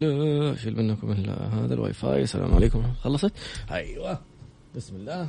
شيل منكم هذا الواي فاي. السلام عليكم. خلصت؟ أيوه. بسم الله.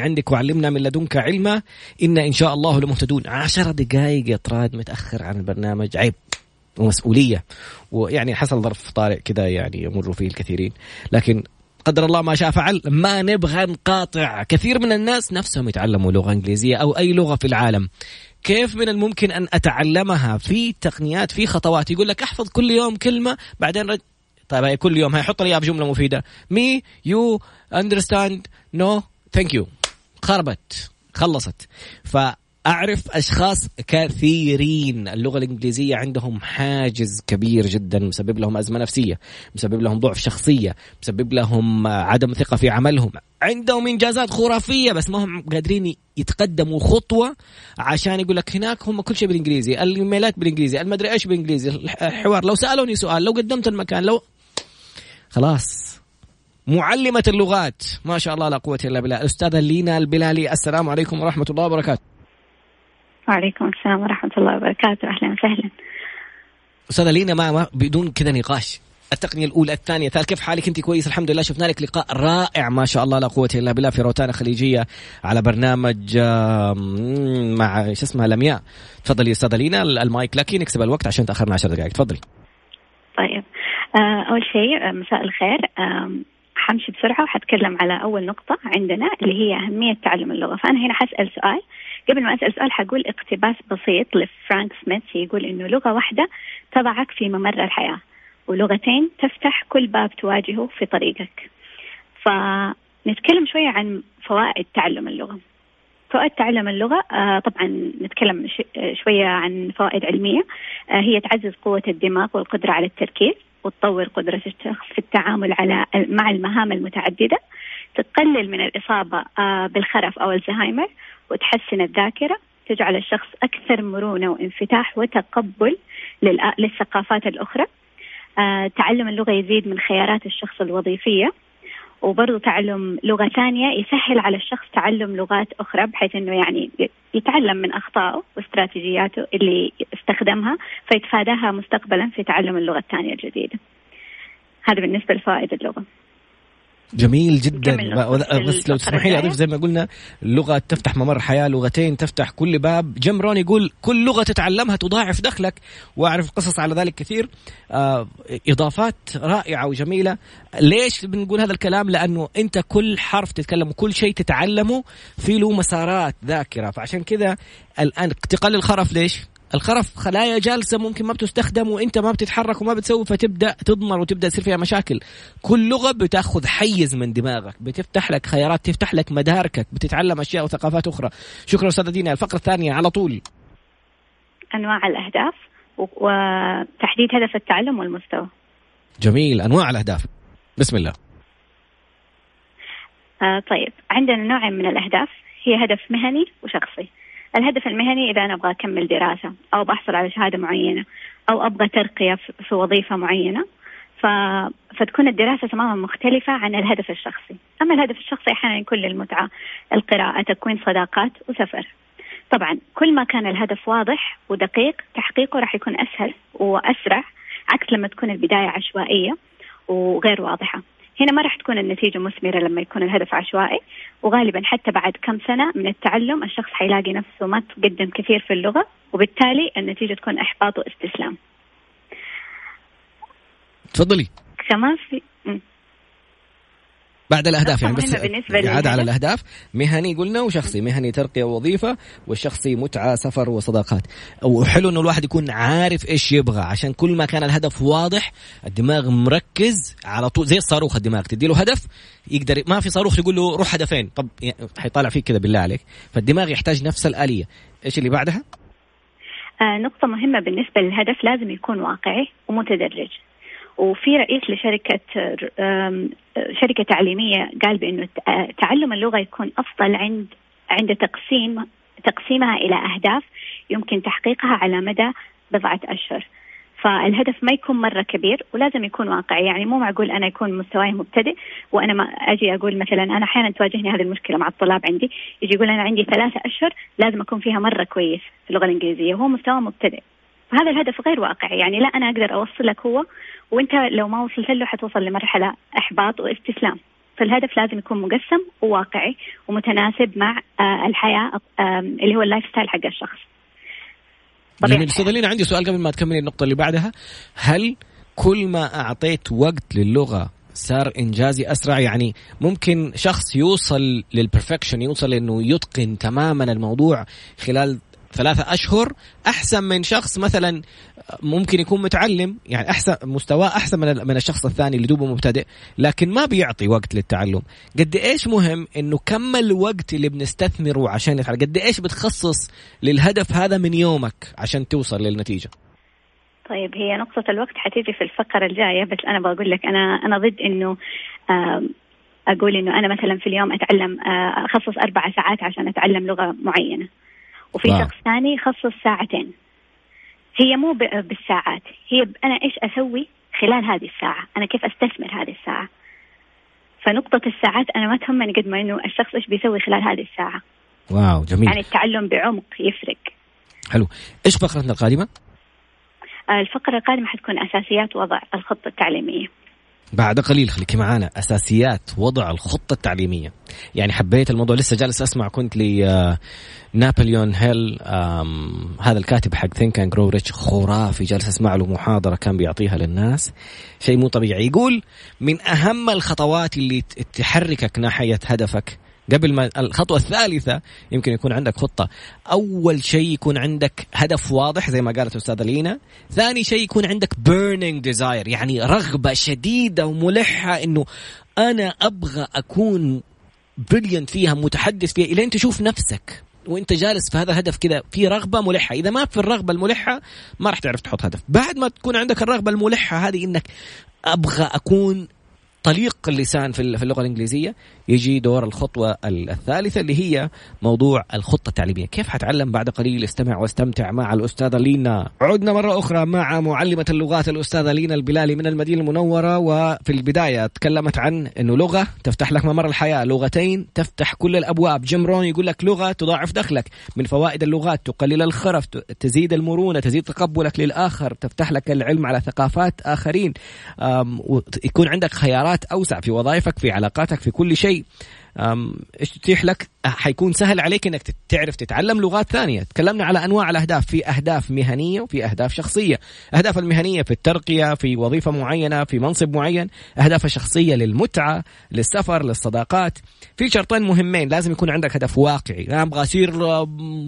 عندك وعلمنا من لدنك علما. إن إن شاء الله لمهتدون. عشر دقائق يا طراد متأخر عن البرنامج. عيب ومسؤولية. ويعني حصل ظرف طارئ كذا يعني يمر فيه الكثيرين. لكن قدر الله ما شاء فعل ما نبغى نقاطع. كثير من الناس نفسهم يتعلموا لغة إنجليزية أو أي لغة في العالم. كيف من الممكن أن أتعلمها؟ في تقنيات في خطوات. يقول لك أحفظ كل يوم كلمة بعدين رج... طيب كل يوم هيحط لي بجملة مفيدة. me you understand no thank you خربت خلصت. فأعرف أشخاص كثيرين. اللغة الإنجليزية عندهم حاجز كبير جدا مسبب لهم أزمة نفسية مسبب لهم ضعف شخصية مسبب لهم عدم ثقة في عملهم. عندهم إنجازات خرافية بس ما هم قادرين يتقدموا خطوة عشان يقول لك هناك هم كل شيء بالإنجليزي الإيميلات بالإنجليزي المدري إيش بالإنجليزي الحوار. لو سألوني سؤال لو قدمت المكان لو خلاص. معلمة اللغات. ما شاء الله لا قوة إلا بالله. الأستاذة لينا البلالي السلام عليكم ورحمة الله وبركاته. وعليكم السلام ورحمة الله وبركاته. أهلا وسهلا. أستاذة لينا ما, ما بدون كذا نقاش. التقنية الأولى الثانية ثالث كيف حالك؟ أنت كويس؟ الحمد لله. شفنا لك لقاء رائع. ما شاء الله لا قوة إلا بالله في روتانا خليجية على برنامج مع شو اسمها لمياء. تفضلي أستاذة لينا المايك لك. نكسب الوقت عشان تأخرنا 10 دقائق. تفضلي. طيب. آه، أول شيء مساء الخير. حمشي بسرعة وحتكلم على أول نقطة عندنا اللي هي أهمية تعلم اللغة. فأنا هنا حسأل سؤال. قبل ما أسأل سؤال حقول اقتباس بسيط لفرانك سميث يقول إنه لغة واحدة تضعك في ممر الحياة ولغتين تفتح كل باب تواجهه في طريقك. فنتكلم شوية عن فوائد تعلم اللغة. فوائد تعلم اللغة آه طبعا نتكلم شوية عن فوائد علمية. آه هي تعزز قوة الدماغ والقدرة على التركيز. وتطور قدرة الشخص في التعامل على مع المهام المتعددة تقلل من الإصابة آه، بالخرف أو الزهايمر وتحسن الذاكرة تجعل الشخص أكثر مرونة وانفتاح وتقبل للثقافات الأخرى. آه، تعلم اللغة يزيد من خيارات الشخص الوظيفية. وبرضه تعلم لغة ثانية يسهل على الشخص تعلم لغات أخرى بحيث أنه يعني يتعلم من أخطائه واستراتيجياته اللي استخدمها فيتفاداها مستقبلا في تعلم اللغة الثانية الجديدة. هذا بالنسبة لفوائد اللغة. جميل جدا. بس لو تسمحي لي أضيف زي ما قلنا لغة تفتح ممر حياة لغتين تفتح كل باب. جيم رون يقول كل لغة تتعلمها تضاعف دخلك وأعرف قصص على ذلك كثير. آه إضافات رائعة وجميلة. ليش بنقول هذا الكلام؟ لأنه أنت كل حرف تتكلمه كل شيء تتعلمه في له مسارات ذاكرة. فعشان كذا الآن تقلل الخرف ليش؟ الخرف. خلايا جالسة ممكن ما بتستخدم وانت ما بتتحرك وما بتسوي فتبدأ تضمر وتبدأ يصير فيها مشاكل. كل لغة بتأخذ حيز من دماغك بتفتح لك خيارات تفتح لك مداركك بتتعلم أشياء وثقافات أخرى. شكرا أستاذة دينا. الفقرة الثانية على طول. أنواع الأهداف وتحديد هدف التعلم والمستوى. جميل. أنواع الأهداف. بسم الله. آه طيب. عندنا نوع من الأهداف هي هدف مهني وشخصي. الهدف المهني إذا أنا أبغى أكمل دراسة أو بحصل على شهادة معينة أو أبغى ترقية في وظيفة معينة ف... فتكون الدراسة تماما مختلفة عن الهدف الشخصي. أما الهدف الشخصي أحيانا يكون للمتعة القراءة تكوين صداقات وسفر. طبعا كل ما كان الهدف واضح ودقيق تحقيقه راح يكون أسهل وأسرع عكس لما تكون البداية عشوائية وغير واضحة. هنا ما راح تكون النتيجة مثمرة لما يكون الهدف عشوائي وغالبا حتى بعد كم سنة من التعلم الشخص حيلاقي نفسه ما تقدم كثير في اللغة وبالتالي النتيجة تكون إحباط واستسلام. تفضلي. كمان في بعد الأهداف يعني بس إعادة على الأهداف مهني قلنا وشخصي مهني ترقية ووظيفة والشخصي متعة سفر وصداقات. وحلو إنه الواحد يكون عارف إيش يبغى عشان كل ما كان الهدف واضح الدماغ مركز على طول زي الصاروخ الدماغ تدي له هدف يقدر ما في صاروخ تقول له روح هدفين طب حيطالع فيك كذا بالله عليك. فالدماغ يحتاج نفس الآلية. إيش اللي بعدها؟ آه نقطة مهمة بالنسبة للهدف لازم يكون واقعي ومتدرج. وفي رئيس لشركة شركة تعليمية قال بأنه تعلم اللغة يكون أفضل عند عند تقسيم تقسيمها إلى أهداف يمكن تحقيقها على مدى بضعة أشهر. فالهدف ما يكون مرة كبير ولازم يكون واقعي. يعني مو معقول أنا يكون مستواي مبتدئ وأنا ما أجي أقول مثلا أنا أحيانا تواجهني هذه المشكلة مع الطلاب عندي يجي يقول أنا عندي ثلاثة أشهر لازم أكون فيها مرة كويس في اللغة الإنجليزية. وهو مستوى مبتدئ. هذا الهدف غير واقعي. يعني لا أنا أقدر أوصل لك هو وأنت لو ما وصلت له حتوصل لمرحلة إحباط واستسلام. فالهدف لازم يكون مقسم وواقعي ومتناسب مع آه، الحياة اللي هو ال lifestyle حق الشخص. جميل. أستاذ عندي سؤال قبل ما تكملي النقطة اللي بعدها. هل كل ما أعطيت وقت للغة صار إنجازي أسرع؟ يعني ممكن شخص يوصل للبرفكشن يوصل إنه يتقن تماما الموضوع خلال ثلاثة أشهر أحسن من شخص مثلا ممكن يكون متعلم يعني أحسن مستواه أحسن من الشخص الثاني اللي دوبه مبتدئ لكن ما بيعطي وقت للتعلم. قد إيش مهم إنه كم الوقت اللي بنستثمره عشان نتعلم قد إيش بتخصص للهدف هذا من يومك عشان توصل للنتيجة؟ طيب هي نقطة الوقت حتيجي في الفقرة الجاية بس أنا بقول لك أنا أنا ضد إنه أقول إنه أنا مثلا في اليوم أتعلم آه، أخصص أربع ساعات عشان أتعلم لغة معينة. وفي واو. شخص ثاني يخصص ساعتين هي مو بالساعات هي أنا إيش أسوي خلال هذه الساعة أنا كيف أستثمر هذه الساعة فنقطة الساعات أنا ما تهمني قد ما إنه الشخص إيش بيسوي خلال هذه الساعة. واو جميل. يعني التعلم بعمق يفرق. حلو، إيش فقرتنا القادمة؟ آه، الفقرة القادمة حتكون أساسيات وضع الخطة التعليمية. بعد قليل خليكي معانا. أساسيات وضع الخطة التعليمية. يعني حبيت الموضوع. لسه جالس أسمع كنت لي نابليون هيل هذا الكاتب حق Think and Grow Rich خرافي. جالس أسمع له محاضرة كان بيعطيها للناس. شيء مو طبيعي. يقول من أهم الخطوات اللي تحركك ناحية هدفك قبل ما الخطوة الثالثة يمكن يكون عندك خطة. أول شيء يكون عندك هدف واضح زي ما قالت أستاذة لينا. ثاني شيء يكون عندك burning desire يعني رغبة شديدة وملحة إنه أنا أبغى أكون بريليانت فيها متحدث فيها إلين تشوف نفسك. وأنت جالس في هذا الهدف كذا في رغبة ملحة. إذا ما في الرغبة الملحة ما راح تعرف تحط هدف. بعد ما تكون عندك الرغبة الملحة هذه إنك أبغى أكون طليق اللسان في اللغة الإنجليزية يجي دور الخطوة الثالثة اللي هي موضوع الخطة التعليمية. كيف حتعلم بعد قليل؟ استمع واستمتع مع الأستاذة لينا. عدنا مرة أخرى مع معلمة اللغات الأستاذة لينا البلالي من المدينة المنورة وفي البداية تكلمت عن إنه لغة تفتح لك ممر الحياة. لغتين تفتح كل الأبواب. جيم رون يقول لك لغة تضاعف دخلك. من فوائد اللغات تقلل الخرف تزيد المرونة تزيد تقبلك للآخر تفتح لك العلم على ثقافات آخرين. يكون عندك خيارات أوسع في وظائفك في علاقاتك في كل شيء. إيش تتيح لك حيكون سهل عليك إنك تعرف تتعلم لغات ثانية. تكلمنا على أنواع الأهداف. في أهداف مهنية وفي أهداف شخصية. أهداف المهنية في الترقية في وظيفة معينة في منصب معين. أهداف الشخصيه للمتعة للسفر للصداقات. في شرطين مهمين لازم يكون عندك هدف واقعي. أنا أبغى أصير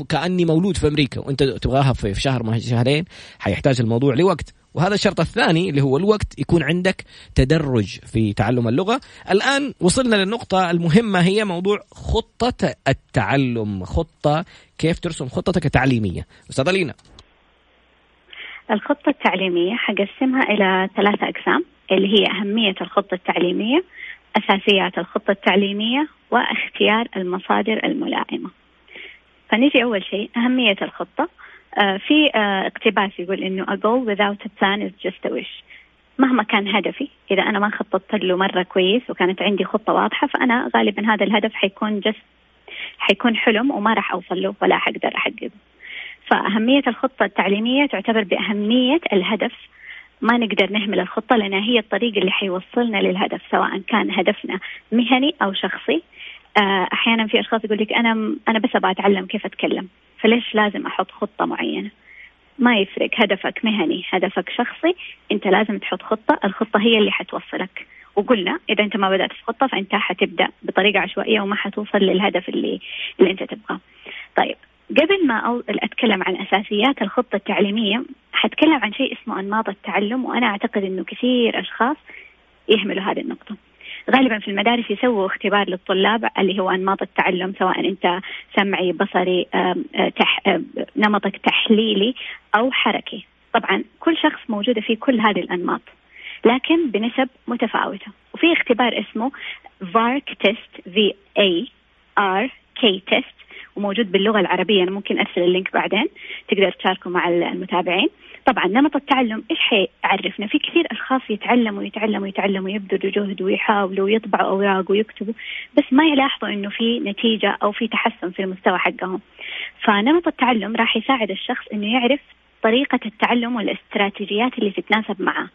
كأني مولود في أمريكا. وأنت تبغاها في شهر ما شهرين حيحتاج الموضوع لوقت. وهذا الشرط الثاني اللي هو الوقت يكون عندك تدرج في تعلم اللغة. الآن وصلنا للنقطة المهمة هي موضوع خطة التعلم. خطة كيف ترسم خطتك التعليمية؟ أستاذة لينا. الخطة التعليمية حقسمها إلى ثلاثة أقسام اللي هي أهمية الخطة التعليمية أساسيات الخطة التعليمية واختيار المصادر الملائمة. فنيجي أول شيء أهمية الخطة. في آه، اقتباس يقول إنه a goal without a plan is just a wish. مهما كان هدفي إذا أنا ما خططت له مرة كويس وكانت عندي خطة واضحة فأنا غالبا هذا الهدف حيكون جست حيكون حلم وما راح أوصل له ولا حقدر أحققه. فأهمية الخطة التعليمية تعتبر بأهمية الهدف. ما نقدر نهمل الخطة لأنها هي الطريق اللي حيوصلنا للهدف سواء كان هدفنا مهني أو شخصي. آه، أحيانا في أشخاص يقول لك أنا أنا بس أبغى أتعلم كيف أتكلم. فليش لازم أحط خطة معينة؟ ما يفرق هدفك مهني هدفك شخصي أنت لازم تحط خطة الخطة هي اللي حتوصلك. وقلنا إذا أنت ما بدأت في خطة فأنت حتبدأ بطريقة عشوائية وما حتوصل للهدف اللي اللي أنت تبغاه. طيب قبل ما أتكلم عن أساسيات الخطة التعليمية حتكلم عن شيء اسمه أنماط التعلم وأنا أعتقد إنه كثير أشخاص يهملوا هذه النقطة. غالبا في المدارس يسووا اختبار للطلاب اللي هو أنماط التعلم سواء أنت سمعي بصري تح نمطك تحليلي أو حركي. طبعا كل شخص موجوده فيه كل هذه الأنماط لكن بنسب متفاوتة. وفي اختبار اسمه VARK test V A R K test وموجود باللغة العربية. أنا ممكن أرسل اللينك بعدين تقدر تشاركوا مع المتابعين. طبعا نمط التعلم إيش حيعرفنا في كثير أشخاص يتعلموا يتعلموا يتعلموا يبذلوا جهد ويحاولوا ويطبعوا أوراق ويكتبوا بس ما يلاحظوا إنه في نتيجة أو في تحسن في المستوى حقهم. فنمط التعلم راح يساعد الشخص إنه يعرف طريقة التعلم والاستراتيجيات اللي تتناسب معه.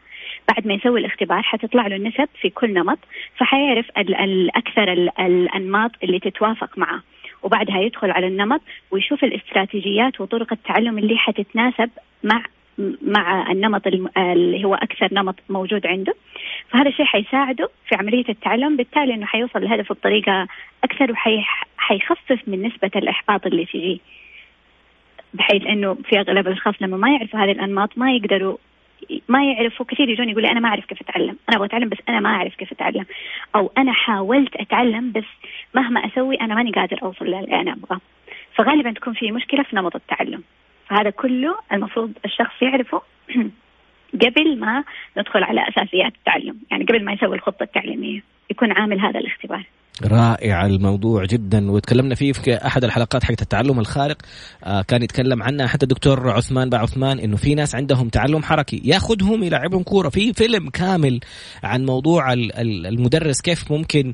بعد ما يسوي الاختبار حتطلع له النسب في كل نمط فحيعرف الأكثر الأنماط اللي تتوافق معه. وبعدها يدخل على النمط ويشوف الاستراتيجيات وطرق التعلم اللي حتتناسب مع مع النمط اللي هو أكثر نمط موجود عنده. فهذا الشيء حيساعده في عملية التعلم بالتالي إنه حيوصل لهدفه بطريقة أكثر وحيخفف من نسبة الإحباط اللي تجيه بحيث إنه في أغلب الأشخاص لما ما يعرفوا هذه الأنماط ما يقدروا ما يعرفوا كثير يجون يقول أنا ما أعرف كيف أتعلم. أنا أبغى أتعلم بس أنا ما أعرف كيف أتعلم. أو أنا حاولت أتعلم بس مهما أسوي أنا ماني قادر أوصل للي أنا أبغاه. فغالبا تكون في مشكلة في نمط التعلم. فهذا كله المفروض الشخص يعرفه قبل ما ندخل على أساسيات التعلم. يعني قبل ما يسوي الخطة التعليمية. يكون عامل هذا الاختبار. رائع الموضوع جدا. وتكلمنا فيه في أحد الحلقات حقت التعلم الخارق. آه كان يتكلم عنها حتى الدكتور عثمان با عثمان إنه في ناس عندهم تعلم حركي. ياخذهم يلعبهم كورة. في فيلم كامل عن موضوع المدرس كيف ممكن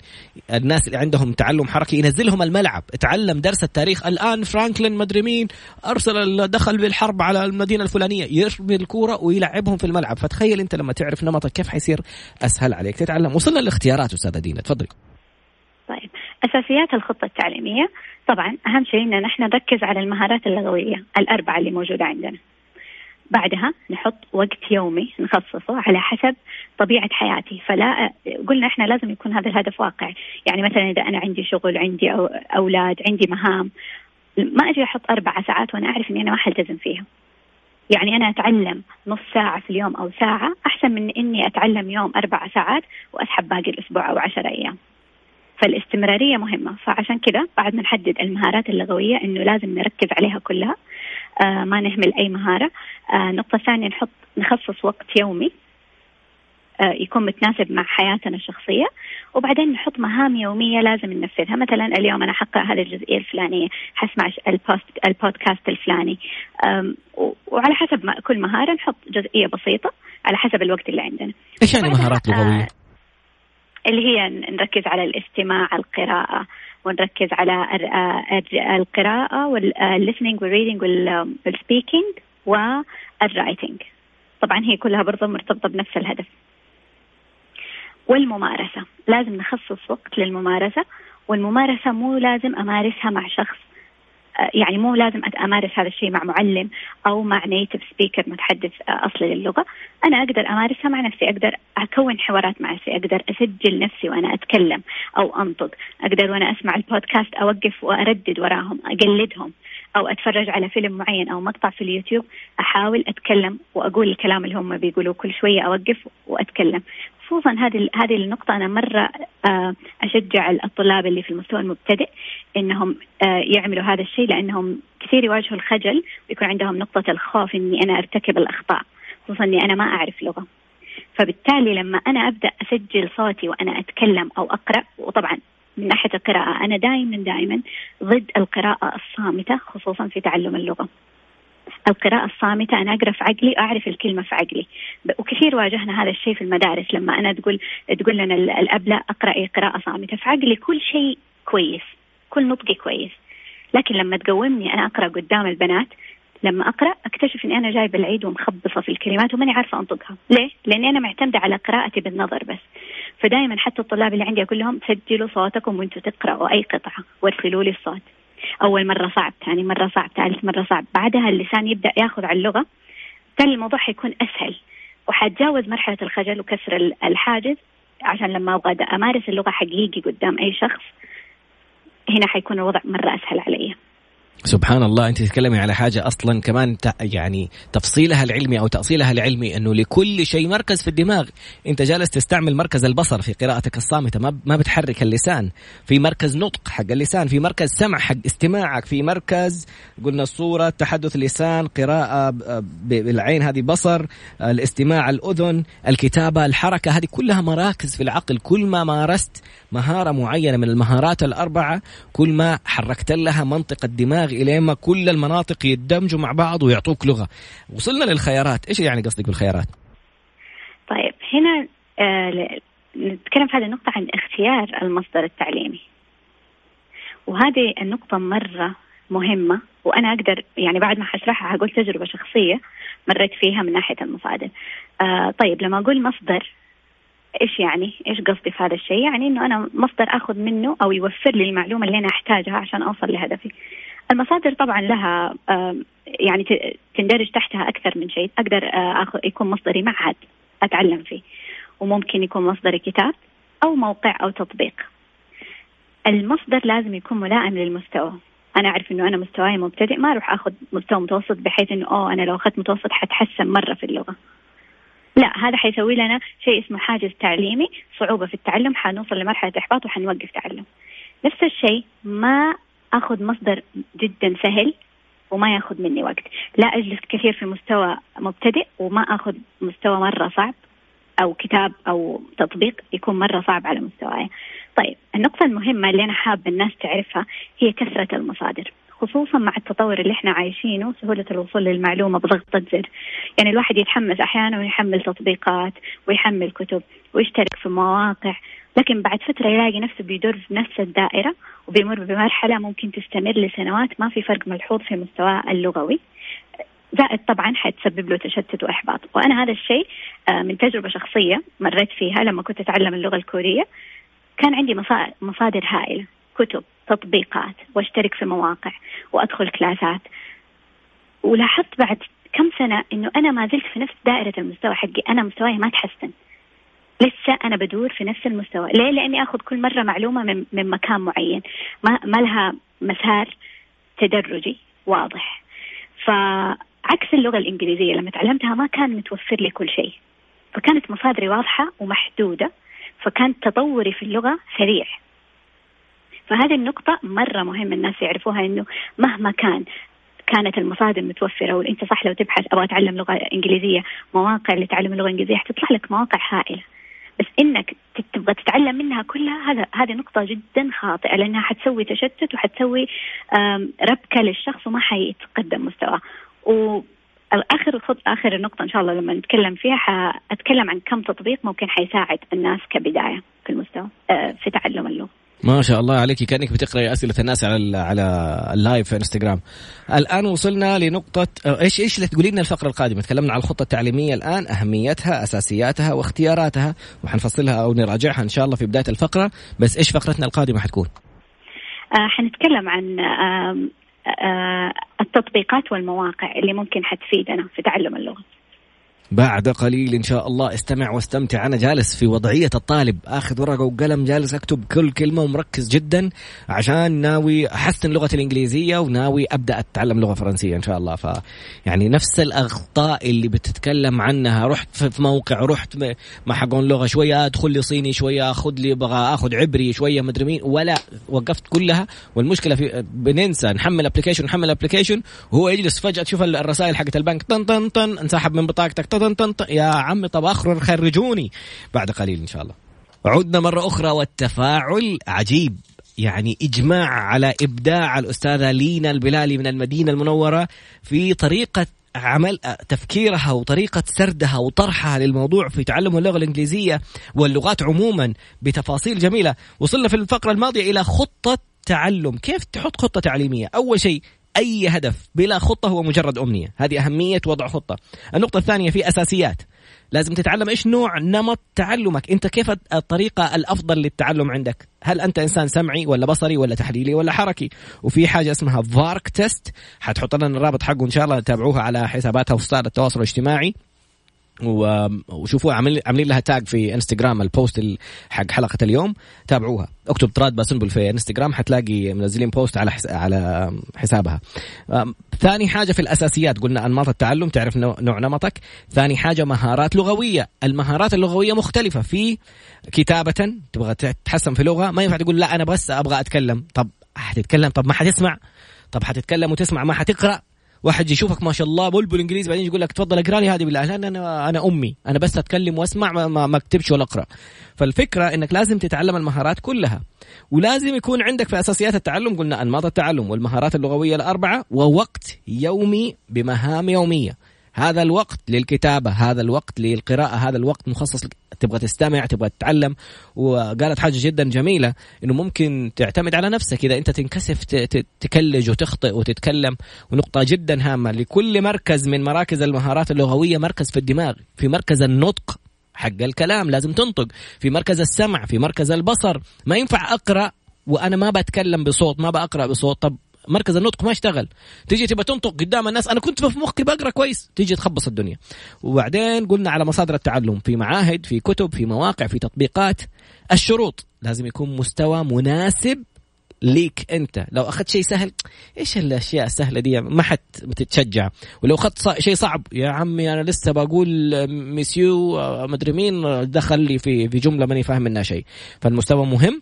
الناس اللي عندهم تعلم حركي ينزلهم الملعب. تعلم درس التاريخ. الآن فرانكلين مدري مين أرسل دخل بالحرب على المدينة الفلانية. يرمي الكورة ويلعبهم في الملعب. فتخيل أنت لما تعرف نمطك كيف حيصير أسهل عليك. تتعلم. وصلنا للاختيارات أستاذة دينا. تفضلي أساسيات الخطة التعليمية. طبعا أهم شيء أن نحن نركز على المهارات اللغوية الأربعة اللي موجودة عندنا. بعدها نحط وقت يومي نخصصه على حسب طبيعة حياتي. فلا قلنا إحنا لازم يكون هذا الهدف واقعي يعني مثلا إذا أنا عندي شغل عندي أولاد عندي مهام ما أجي أحط أربع ساعات وأنا أعرف إني أنا ما حلتزم فيها. يعني أنا أتعلم نص ساعة في اليوم أو ساعة أحسن من إني أتعلم يوم أربع ساعات وأسحب باقي الأسبوع أو عشر أيام. فالاستمرارية مهمة. فعشان كذا بعد ما نحدد المهارات اللغوية إنه لازم نركز عليها كلها آه ما نهمل أي مهارة. آه نقطة ثانية نحط نخصص وقت يومي آه يكون متناسب مع حياتنا الشخصية. وبعدين نحط مهام يومية لازم ننفذها. مثلا اليوم أنا حقرأ هذه الجزئية الفلانية حسمع البوست البودكاست الفلاني. وعلى حسب ما كل مهارة نحط جزئية بسيطة على حسب الوقت اللي عندنا. إيش يعني مهارات لغوية؟ آه اللي هي نركز على الاستماع القراءة ونركز على القراءة والlistening والreading والspeaking والwriting. طبعا هي كلها برضه مرتبطة بنفس الهدف. والممارسة. لازم نخصص وقت للممارسة والممارسة مو لازم أمارسها مع شخص. آه، يعني مو لازم أمارس هذا الشيء مع معلم أو مع نيتف سبيكر متحدث آه، أصلي للغة. أنا أقدر أمارسها مع نفسي أقدر أكون حوارات مع نفسي أقدر أسجل نفسي وأنا أتكلم أو أنطق. أقدر وأنا أسمع البودكاست أوقف وأردد وراهم أقلدهم. أو أتفرج على فيلم معين أو مقطع في اليوتيوب أحاول أتكلم وأقول الكلام اللي هم بيقولوه كل شوية أوقف وأتكلم. خصوصا هذه هذه النقطة أنا مرة آه، أشجع الطلاب اللي في المستوى المبتدئ إنهم آه، يعملوا هذا الشيء لأنهم كثير يواجهوا الخجل ويكون عندهم نقطة الخوف إني أنا أرتكب الأخطاء خصوصا إني أنا ما أعرف لغة. فبالتالي لما أنا أبدأ أسجل صوتي وأنا أتكلم أو أقرأ وطبعا من ناحية القراءة. أنا دائما دائما ضد القراءة الصامتة خصوصا في تعلم اللغة. القراءة الصامتة أنا أقرأ في عقلي أعرف الكلمة في عقلي. وكثير واجهنا هذا الشيء في المدارس. لما أنا تقول تقول لنا الأب لا أقرأ قراءة صامتة. في عقلي كل شيء كويس كل نطقي كويس. لكن لما تقومني أنا أقرأ قدام البنات لما أقرأ أكتشف إني أنا جايبه العيد ومخبصة في الكلمات وماني عارفة أنطقها، ليه؟ لأني أنا معتمدة على قراءتي بالنظر بس. فدائما حتى الطلاب اللي عندي أقول لهم سجلوا صوتكم وأنتم تقرأوا أي قطعة وارسلوا لي الصوت. أول مرة صعب ثاني مرة صعب ثالث مرة صعب بعدها اللسان يبدأ ياخذ على اللغة بالتالي الموضوع حيكون أسهل وحتجاوز مرحلة الخجل وكسر الحاجز عشان لما أبغى أمارس اللغة حقيقي قدام أي شخص هنا حيكون الوضع مرة أسهل علي سبحان الله أنت تتكلمي على حاجة أصلا كمان يعني تفصيلها العلمي أو تأصيلها العلمي إنه لكل شيء مركز في الدماغ. أنت جالس تستعمل مركز البصر في قراءتك الصامتة ما ما بتحرك اللسان. في مركز نطق حق اللسان في مركز سمع حق استماعك في مركز قلنا الصورة تحدث لسان قراءة بالعين هذه بصر الاستماع الأذن الكتابة الحركة هذه كلها مراكز في العقل. كل ما مارست مهارة معينة من المهارات الأربعة كل ما حركت لها منطقة الدماغ الين ما كل المناطق يدمجوا مع بعض ويعطوك لغة وصلنا للخيارات إيش يعني قصدك بالخيارات طيب هنا آه نتكلم في هذه النقطة عن اختيار المصدر التعليمي وهذه النقطة مرة مهمة وأنا أقدر يعني بعد ما حشرحها حقول تجربة شخصية مريت فيها من ناحية المصادر آه طيب لما أقول مصدر إيش يعني؟ إيش قصدي في هذا الشيء؟ يعني إنه أنا مصدر آخذ منه أو يوفر لي المعلومة اللي أنا أحتاجها عشان أوصل لهدفي. المصادر طبعا لها يعني تندرج تحتها أكثر من شيء، أقدر آه، آخذ يكون مصدري معهد أتعلم فيه وممكن يكون مصدري كتاب أو موقع أو تطبيق. المصدر لازم يكون ملائم للمستوى. أنا أعرف إنه أنا مستواي مبتدئ ما أروح أخذ مستوى متوسط بحيث إنه أوه أنا لو أخذت متوسط حتحسن مرة في اللغة. لا هذا حيسوي لنا شيء اسمه حاجز تعليمي صعوبة في التعلم حنوصل لمرحلة إحباط وحنوقف تعلم نفس الشيء ما أخذ مصدر جدا سهل وما يأخذ مني وقت. لا أجلس كثير في مستوى مبتدئ وما أخذ مستوى مرة صعب أو كتاب أو تطبيق يكون مرة صعب على مستواي. طيب النقطة المهمة اللي أنا حابة الناس تعرفها هي كثرة المصادر خصوصا مع التطور اللي إحنا عايشينه سهولة الوصول للمعلومة بضغطة زر. يعني الواحد يتحمس أحيانا ويحمل تطبيقات ويحمل كتب ويشترك في مواقع لكن بعد فترة يلاقي نفسه بيدور في نفس الدائرة وبيمر بمرحلة ممكن تستمر لسنوات ما في فرق ملحوظ في مستواه اللغوي. زائد طبعا حتسبب له تشتت وإحباط. وأنا هذا الشيء آه، من تجربة شخصية مريت فيها لما كنت أتعلم اللغة الكورية. كان عندي مصادر هائلة. كتب تطبيقات وأشترك في مواقع وأدخل كلاسات. ولاحظت بعد كم سنة إنه أنا ما زلت في نفس دائرة المستوى حقي. أنا مستواي ما تحسن. لسه أنا بدور في نفس المستوى. ليه؟ لأني آخذ كل مرة معلومة من, من مكان معين. ما ما لها مسار تدرجي واضح. فعكس اللغة الإنجليزية لما تعلمتها ما كان متوفر لي كل شيء. فكانت مصادري واضحة ومحدودة فكان تطوري في اللغة سريع. فهذه النقطة مرة مهم الناس يعرفوها إنه مهما كان كانت المصادر متوفرة. وانت صح لو تبحث أبغى أتعلم لغة إنجليزية مواقع لتعلم اللغة الإنجليزية حتطلع لك مواقع هائلة. بس إنك تبغى تتعلم منها كلها هذا هذه نقطة جدا خاطئة لأنها حتسوي تشتت وحتسوي ربكة للشخص وما حيتقدم مستواه و اخر آخر النقطة إن شاء الله لما نتكلم فيها حأتكلم عن كم تطبيق ممكن حيساعد الناس كبداية في المستوى آه، في تعلم اللغة. ما شاء الله عليك كأنك بتقراي أسئلة الناس على على اللايف في إنستغرام. الآن وصلنا لنقطة إيش إيش اللي تقولي لنا الفقرة القادمة؟ تكلمنا عن الخطة التعليمية الآن أهميتها أساسياتها واختياراتها وحنفصلها أو نراجعها إن شاء الله في بداية الفقرة، بس إيش فقرتنا القادمة حتكون؟ آه حنتكلم عن آه آه التطبيقات والمواقع اللي ممكن حتفيدنا في تعلم اللغة. بعد قليل إن شاء الله. استمع واستمتع. أنا جالس في وضعية الطالب. آخذ ورقة وقلم جالس أكتب كل كلمة ومركز جدا عشان ناوي أحسن لغتي الإنجليزية وناوي أبدأ أتعلم لغة فرنسية إن شاء الله. ف يعني نفس الأخطاء اللي بتتكلم عنها. رحت في موقع رحت مع حقون لغة شوية. أدخل لي صيني شوية أخذ لي أبغى أخذ عبري شوية مدري مين. ولا وقفت كلها. والمشكلة في بننسى نحمل ابلكيشن نحمل ابلكيشن وهو يجلس فجأة تشوف الرسائل حقت البنك. طن طن طن انسحب من بطاقتك. طن طن يا عمي طب اخر خرجوني. بعد قليل إن شاء الله. عدنا مرة أخرى والتفاعل عجيب. يعني إجماع على إبداع الأستاذة لينا البلالي من المدينة المنورة في طريقة عمل تفكيرها وطريقة سردها وطرحها للموضوع في تعلم اللغة الإنجليزية واللغات عموما بتفاصيل جميلة. وصلنا في الفقرة الماضية إلى خطة تعلم. كيف تحط خطة تعليمية؟ أول شيء أي هدف بلا خطة هو مجرد أمنية. هذه أهمية وضع خطة. النقطة الثانية في أساسيات. لازم تتعلم إيش نوع نمط تعلمك. أنت كيف الطريقة الأفضل للتعلم عندك؟ هل أنت إنسان سمعي ولا بصري ولا تحليلي ولا حركي؟ وفي حاجة اسمها VARK test حتحط لنا الرابط حقه إن شاء الله. تتابعوها على حساباتها وسائل التواصل الاجتماعي. وشوفوا عاملين لها tag في انستغرام ال post حق حلقة اليوم. تابعوها. اكتب طراد باسنبل في انستغرام حتلاقي منزلين post على على حسابها. ثاني حاجة في الأساسيات. قلنا أنماط التعلم تعرف نوع نمطك. ثاني حاجة مهارات لغوية. المهارات اللغوية مختلفة. في كتابة تبغى تتحسن في لغة ما ينفع تقول لا أنا بس أبغى أتكلم. طب حتتكلم؟ طب ما حتسمع. طب حتتكلم وتسمع ما حتقرأ. واحد يشوفك ما شاء الله بلبل انجليزي بعدين يقول لك تفضل اقرأ لي هذه بالله أنا أنا أمي. أنا بس أتكلم وأسمع ما, ما أكتبش ولا أقرأ. فالفكرة إنك لازم تتعلم المهارات كلها. ولازم يكون عندك في أساسيات التعلم قلنا أنماط التعلم والمهارات اللغوية الأربعة ووقت يومي بمهام يومية. هذا الوقت للكتابة هذا الوقت للقراءة هذا الوقت مخصص تبغى تستمع تبغى تتعلم. وقالت حاجة جدا جميلة إنه ممكن تعتمد على نفسك. إذا أنت تنكسف تكلج وتخطئ وتتكلم ونقطة جدا هامة لكل مركز من مراكز المهارات اللغوية مركز في الدماغ في مركز النطق حق الكلام لازم تنطق في مركز السمع في مركز البصر. ما ينفع أقرأ وأنا ما بتكلم بصوت ما بقرأ بصوت. طب مركز النطق ما اشتغل. تيجي تبى تنطق قدام الناس. أنا كنت في مخي بقرأ كويس. تيجي تخبص الدنيا. وبعدين قلنا على مصادر التعلم. في معاهد في كتب في مواقع في تطبيقات. الشروط. لازم يكون مستوى مناسب ليك أنت. لو أخذت شيء سهل إيش الأشياء السهلة دي؟ ما حد بتتشجع. ولو أخذت شيء صعب يا عمي أنا لسه بقول ميسيو مدري مين دخل لي في في جملة ماني فاهم منها شيء. فالمستوى مهم.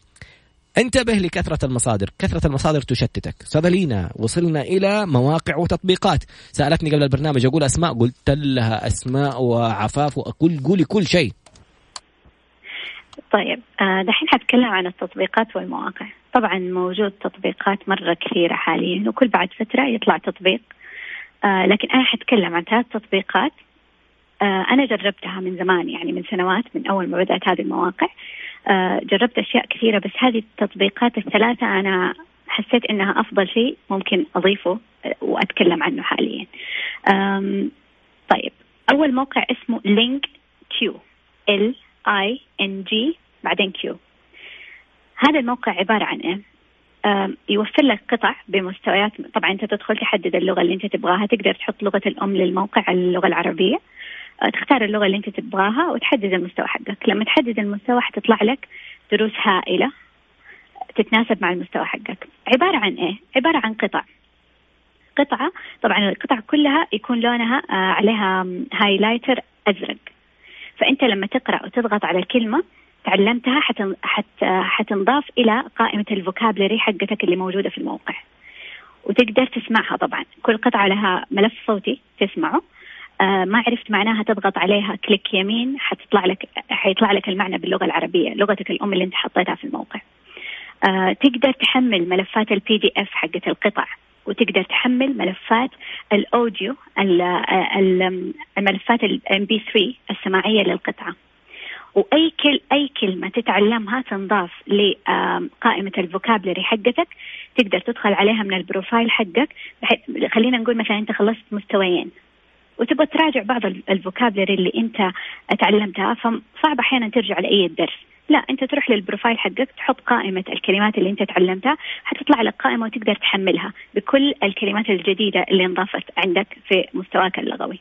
انتبه لكثرة المصادر. كثرة المصادر تشتتك. سبلينا وصلنا إلى مواقع وتطبيقات. سألتني قبل البرنامج أقول أسماء. قلت لها أسماء وعفاف وأقول قولي كل شيء. طيب آه، دحين حتكلم عن التطبيقات والمواقع. طبعا موجود تطبيقات مرة كثيرة حاليا وكل بعد فترة يطلع تطبيق. آه لكن أنا حتكلم عن ثلاث تطبيقات آه أنا جربتها من زمان يعني من سنوات من أول ما بدأت هذه المواقع. جربت أشياء كثيرة بس هذه التطبيقات الثلاثة أنا حسيت إنها أفضل شيء ممكن أضيفه آه، وأتكلم عنه حاليا. طيب أول موقع اسمه LingQ L I N G بعدين Q هذا الموقع عبارة عن إيه؟ يوفر لك قطع بمستويات طبعا أنت تدخل تحدد اللغة اللي أنت تبغاها تقدر تحط لغة الأم للموقع اللغة العربية. تختار اللغة اللي أنت تبغاها وتحدد المستوى حقك. لما تحدد المستوى حتطلع لك دروس هائلة تتناسب مع المستوى حقك. عبارة عن إيه؟ عبارة عن قطع. قطعة طبعا القطع كلها يكون لونها آه، عليها highlighter أزرق. فأنت لما تقرأ وتضغط على الكلمة تعلمتها. حت... حتنضاف إلى قائمة ال vocabulary حقتك اللي موجودة في الموقع. وتقدر تسمعها طبعا. كل قطعة لها ملف صوتي تسمعه. ما عرفت معناها تضغط عليها click يمين حتطلع لك حيطلع لك المعنى باللغة العربية لغتك الأم اللي انت حطيتها في الموقع. آه، تقدر تحمل ملفات ال PDF حقت القطع وتقدر تحمل ملفات ال audio الملفات ال MP 3 السماعية للقطعة. وأي كل أي كلمة تتعلمها تنضاف لقائمه ال vocabulary حقتك تقدر تدخل عليها من ال profile حقك خلينا نقول مثلا أنت خلصت مستويين. وتبغى تراجع بعض ال vocabulary اللي انت تعلمتها فصعب أحيانا ترجع لأي درس. لا انت تروح لل profile حقك تحط قائمة الكلمات اللي انت تعلمتها حتطلع لك قائمة وتقدر تحملها بكل الكلمات الجديدة اللي انضافت عندك في مستواك اللغوي.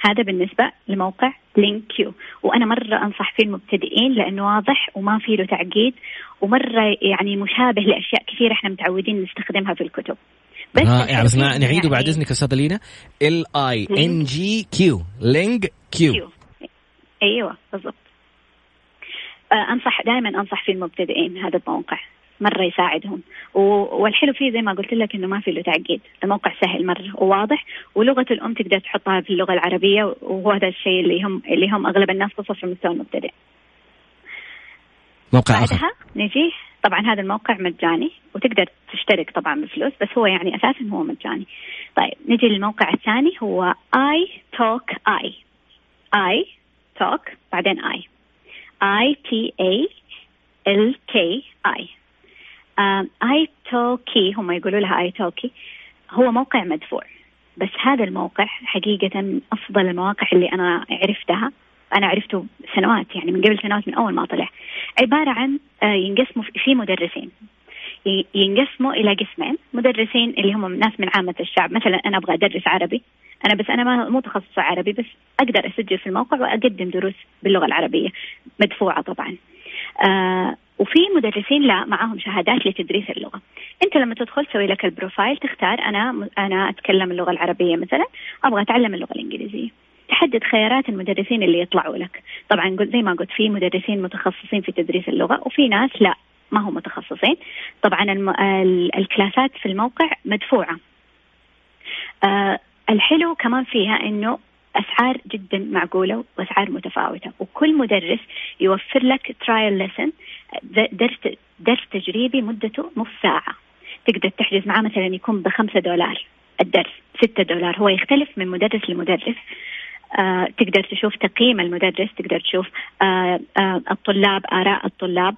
هذا بالنسبة لموقع LingQ وأنا مرة أنصح فيه المبتدئين لأنه واضح وما فيه له تعقيد ومرة يعني مشابه لأشياء كثيرة إحنا متعودين نستخدمها في الكتب. بس رائع بس نعيده بعد إذنك أستاذة لينا. L I N G Q LingQ. أيوه بالضبط. آه، أنصح دائما أنصح في المبتدئين هذا الموقع مرة يساعدهم. والحلو فيه زي ما قلت لك إنه ما في له تعقيد. الموقع سهل مرة وواضح ولغة الأم تقدر تحطها في اللغة العربية وهو هذا الشيء اللي هم اللي هم أغلب الناس خصوصا في المستوى المبتدئ. موقع آخر. نجي طبعا هذا الموقع مجاني وتقدر تشترك طبعا بفلوس بس هو يعني أساسا هو مجاني. طيب نجي للموقع الثاني هو اي talk I I talk بعدين I I T A L K I italki هم يقولوا لها italki هو موقع مدفوع. بس هذا الموقع حقيقة من أفضل المواقع اللي أنا عرفتها. أنا عرفته سنوات يعني من قبل سنوات من أول ما طلع. عبارة عن آه، ينقسموا في مدرسين. ينقسموا إلى قسمين. مدرسين اللي هم ناس من عامة الشعب. مثلا أنا أبغى أدرس عربي. أنا بس أنا ما مو تخصص عربي بس أقدر أسجل في الموقع وأقدم دروس باللغة العربية. مدفوعة طبعا. آه وفي مدرسين لا معاهم شهادات لتدريس اللغة. أنت لما تدخل تسوي لك البروفايل تختار أنا أنا أتكلم اللغة العربية مثلا أبغى أتعلم اللغة الإنجليزية. تحدد خيارات المدرسين اللي يطلعوا لك. طبعا زي ما قلت في مدرسين متخصصين في تدريس اللغة وفي ناس لا ما هم متخصصين. طبعا الم... الكلاسات في الموقع مدفوعة. آه الحلو كمان فيها إنه أسعار جدا معقولة وأسعار متفاوتة. وكل مدرس يوفر لك ترايل ليسن درس درس تجريبي مدته نص ساعة. تقدر تحجز معاه مثلا يكون بخمسة دولار الدرس ستة دولار. هو يختلف من مدرس لمدرس. آه تقدر تشوف تقييم المدرس تقدر تشوف آه آه الطلاب آراء الطلاب.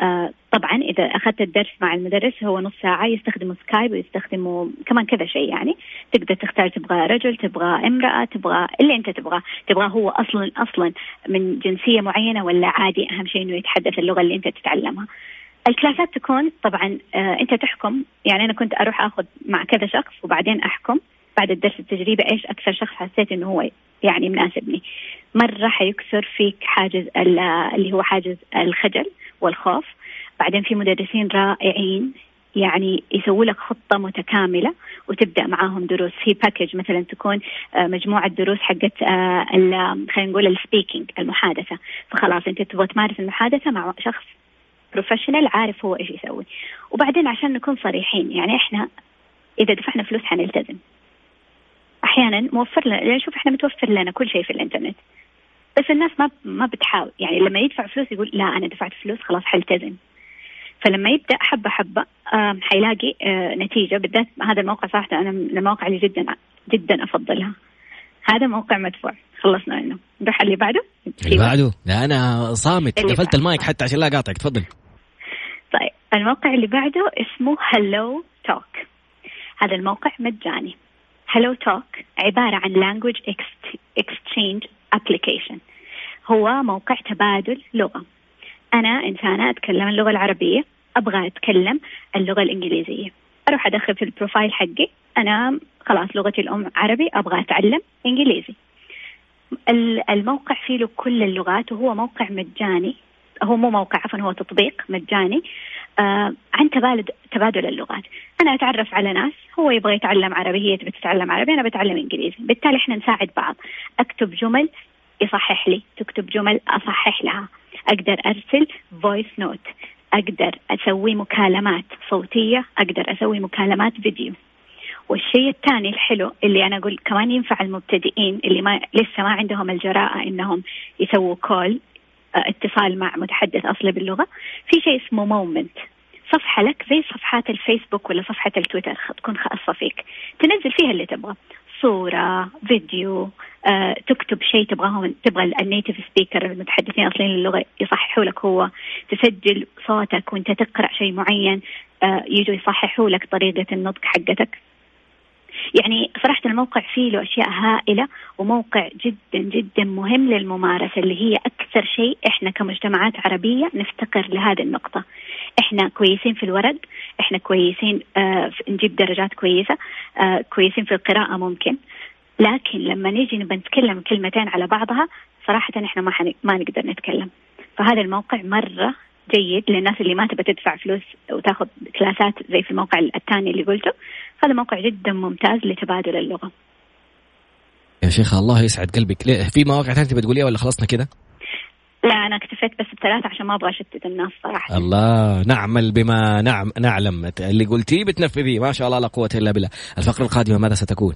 آه طبعا إذا أخذت الدرس مع المدرس هو نص ساعة يستخدموا سكايب ويستخدموا كمان كذا شيء يعني. تقدر تختار تبغى رجل تبغى امرأة تبغى اللي أنت تبغاه. تبغى هو أصلا أصلا من جنسية معينة ولا عادي؟ أهم شيء إنه يتحدث اللغة اللي أنت تتعلمها. الكلاسات تكون طبعا آه أنت تحكم. يعني أنا كنت أروح أخذ مع كذا شخص وبعدين أحكم. بعد الدرس التجريبي إيش أكثر شخص حسيت إنه هو يعني مناسبني. مرة حيكسر فيك حاجز اللي هو حاجز الخجل والخوف. بعدين في مدرسين رائعين يعني يسووا لك خطة متكاملة وتبدأ معاهم دروس. في package مثلا تكون آه، مجموعة دروس حقت آه، خلينا نقول ال speaking المحادثة. فخلاص أنت تبغى تمارس المحادثة مع شخص professional عارف هو إيش يسوي. وبعدين عشان نكون صريحين يعني إحنا إذا دفعنا فلوس حنلتزم. أحيانا موفر لنا شوف إحنا متوفر لنا كل شيء في الإنترنت. بس الناس ما ما بتحاول يعني لما يدفع فلوس يقول لا أنا دفعت فلوس خلاص حلتزم. فلما يبدأ حبة حبة حيلاقي آه، نتيجة بالذات هذا الموقع صراحة أنا من المواقع اللي جدا جدا أفضلها. هذا موقع مدفوع خلصنا منه. نروح اللي بعده؟ اللي بعده. لا أنا صامت قفلت المايك حتى عشان لا أقاطعك تفضل. طيب الموقع اللي بعده اسمه هلو توك هذا الموقع مجاني. هلو توك عبارة عن language exchange application. هو موقع تبادل لغة. أنا إنسانة أتكلم اللغة العربية أبغى أتكلم اللغة الإنجليزية. أروح أدخل في البروفايل حقي. أنا خلاص لغتي الأم عربي أبغى أتعلم إنجليزي. الموقع فيه له كل اللغات وهو موقع مجاني. هو مو موقع عفوا هو تطبيق مجاني. عن تبادل تبادل اللغات. أنا أتعرف على ناس هو يبغى يتعلم عربي هي تبي تتعلم عربي أنا بتعلم إنجليزي. بالتالي إحنا نساعد بعض. أكتب جمل يصحح لي. تكتب جمل أصحح لها. أقدر أرسل voice note أقدر أسوي مكالمات صوتية. أقدر أسوي مكالمات فيديو. والشيء الثاني الحلو اللي أنا أقول كمان ينفع المبتدئين اللي ما لسه ما عندهم الجراءة إنهم يسووا call اتصال مع متحدث أصلي باللغة. في شيء اسمه moment. صفحة لك زي صفحات الفيسبوك ولا صفحة التويتر. تكون خاصة فيك. تنزل فيها اللي تبغى. صورة فيديو آه، تكتب شيء تبغاهم تبغى ال native speaker المتحدثين اصليين للغة يصححوا لك هو. تسجل صوتك وانت تقرأ شيء معين آه، يجوا يصححوا لك طريقة النطق حقتك. يعني صراحة الموقع فيه له أشياء هائلة وموقع جدا جدا مهم للممارسة اللي هي أكثر شيء إحنا كمجتمعات عربية نفتقر لهذه النقطة إحنا كويسين في الورق إحنا كويسين آه نجيب درجات كويسة آه كويسين في القراءة ممكن لكن لما نيجي نتكلم كلمتين على بعضها صراحة إحنا ما. ما نقدر نتكلم فهذا الموقع مرة جيد للناس اللي ما تبى تدفع فلوس وتاخذ كلاسات زي في الموقع الثاني اللي قلته. هذا موقع جدا ممتاز لتبادل اللغة. يا شيخ الله يسعد قلبك. ليه؟ في مواقع ثانية تبي تقوليها ولا خلصنا كذا لا أنا اكتفيت بس بثلاثة عشان ما أبغى أشتت الناس صراحة. الله نعمل بما نعم نعلم. اللي قلتيه بتنفذيه. ما شاء الله لا قوة إلا بالله. الفقرة القادمة ماذا ستكون؟